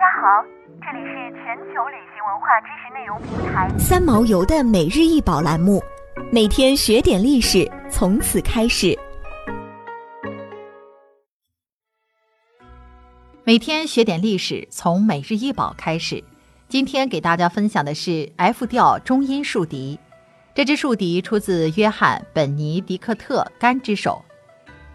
家好，这里是全球旅行文化知识内容平台三毛游的每日一宝栏目，每天学点历史，从此开始。每天学点历史，从每日一宝开始。今天给大家分享的是 F 调中音竖笛。这支竖笛出自约翰·本尼迪克特·甘之手。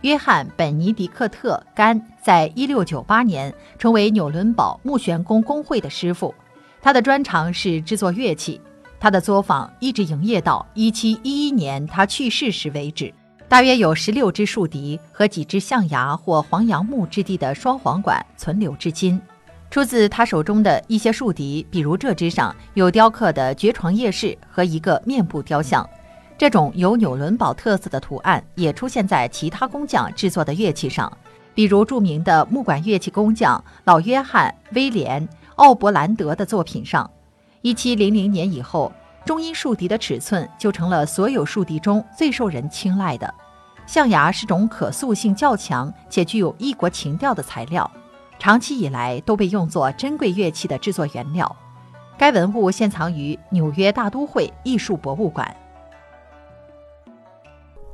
约翰·本尼迪克特·甘在1698年成为纽伦堡木旋宫工会的师傅，他的专长是制作乐器。他的作坊一直营业到1711年他去世时为止。大约有16支竖笛和几支象牙或黄杨木质地的双簧管存留至今。出自他手中的一些竖笛，比如这支上有雕刻的绝床夜市和一个面部雕像。这种有纽伦堡特色的图案也出现在其他工匠制作的乐器上，比如著名的木管乐器工匠老约翰·威廉·奥伯兰德的作品上。一七零零年以后，中音竖笛的尺寸就成了所有竖笛中最受人青睐的。象牙是种可塑性较强且具有异国情调的材料，长期以来都被用作珍贵乐器的制作原料。该文物现藏于纽约大都会艺术博物馆。